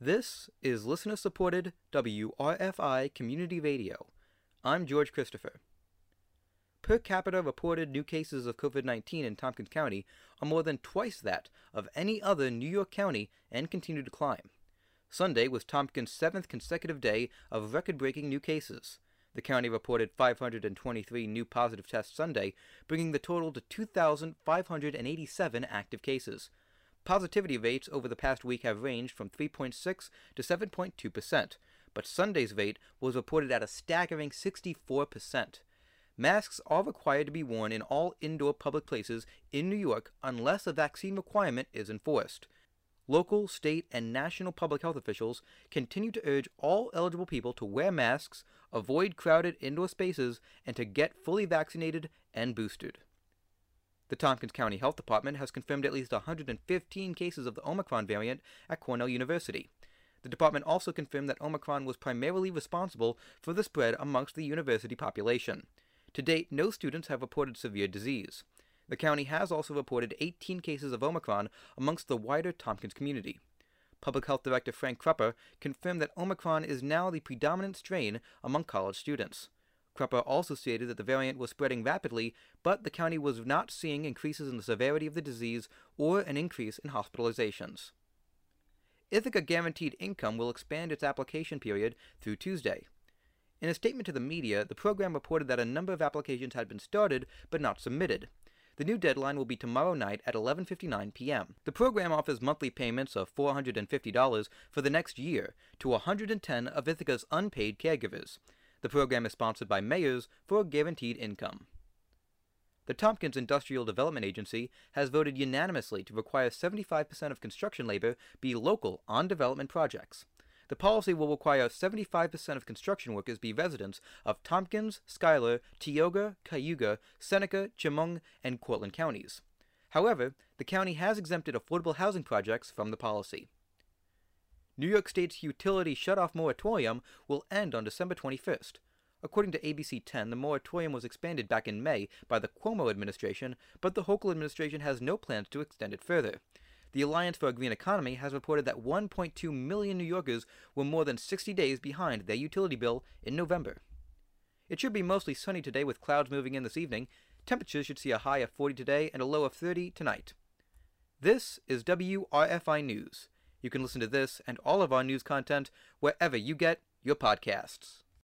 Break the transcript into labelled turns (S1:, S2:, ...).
S1: This is listener supported WRFI Community Radio. I'm George Christopher. Per capita reported new cases of COVID 19 in Tompkins County are more than twice that of any other New York county and continue to climb. Sunday was Tompkins' seventh consecutive day of record breaking new cases. The county reported 523 new positive tests Sunday, bringing the total to 2,587 active cases. Positivity rates over the past week have ranged from 3.6 to 7.2 percent, but Sunday's rate was reported at a staggering 64 percent. Masks are required to be worn in all indoor public places in New York unless a vaccine requirement is enforced. Local, state, and national public health officials continue to urge all eligible people to wear masks, avoid crowded indoor spaces, and to get fully vaccinated and boosted. The Tompkins County Health Department has confirmed at least 115 cases of the Omicron variant at Cornell University. The department also confirmed that Omicron was primarily responsible for the spread amongst the university population. To date, no students have reported severe disease. The county has also reported 18 cases of Omicron amongst the wider Tompkins community. Public Health Director Frank Kruppa confirmed that Omicron is now the predominant strain among college students. Kruppa also stated that the variant was spreading rapidly, but the county was not seeing increases in the severity of the disease or an increase in hospitalizations. Ithaca Guaranteed Income will expand its application period through Tuesday. In a statement to the media, the program reported that a number of applications had been started but not submitted. The new deadline will be tomorrow night at 11:59 p.m. The program offers monthly payments of $450 for the next year to 110 of Ithaca's unpaid caregivers. The program is sponsored by Mayors for a Guaranteed Income. The Tompkins Industrial Development Agency has voted unanimously to require 75% of construction labor be local on development projects. The policy will require 75% of construction workers be residents of Tompkins, Schuyler, Tioga, Cayuga, Seneca, Chemung, and Cortland counties. However, the county has exempted affordable housing projects from the policy. New York State's utility shutoff moratorium will end on December 21st. According to ABC 10, the moratorium was expanded back in May by the Cuomo administration, but the Hochul administration has no plans to extend it further. The Alliance for a Green Economy has reported that 1.2 million New Yorkers were more than 60 days behind their utility bill in November. It should be mostly sunny today with clouds moving in this evening. Temperatures should see a high of 40 today and a low of 30 tonight. This is WRFI News. You can listen to this and all of our news content wherever you get your podcasts.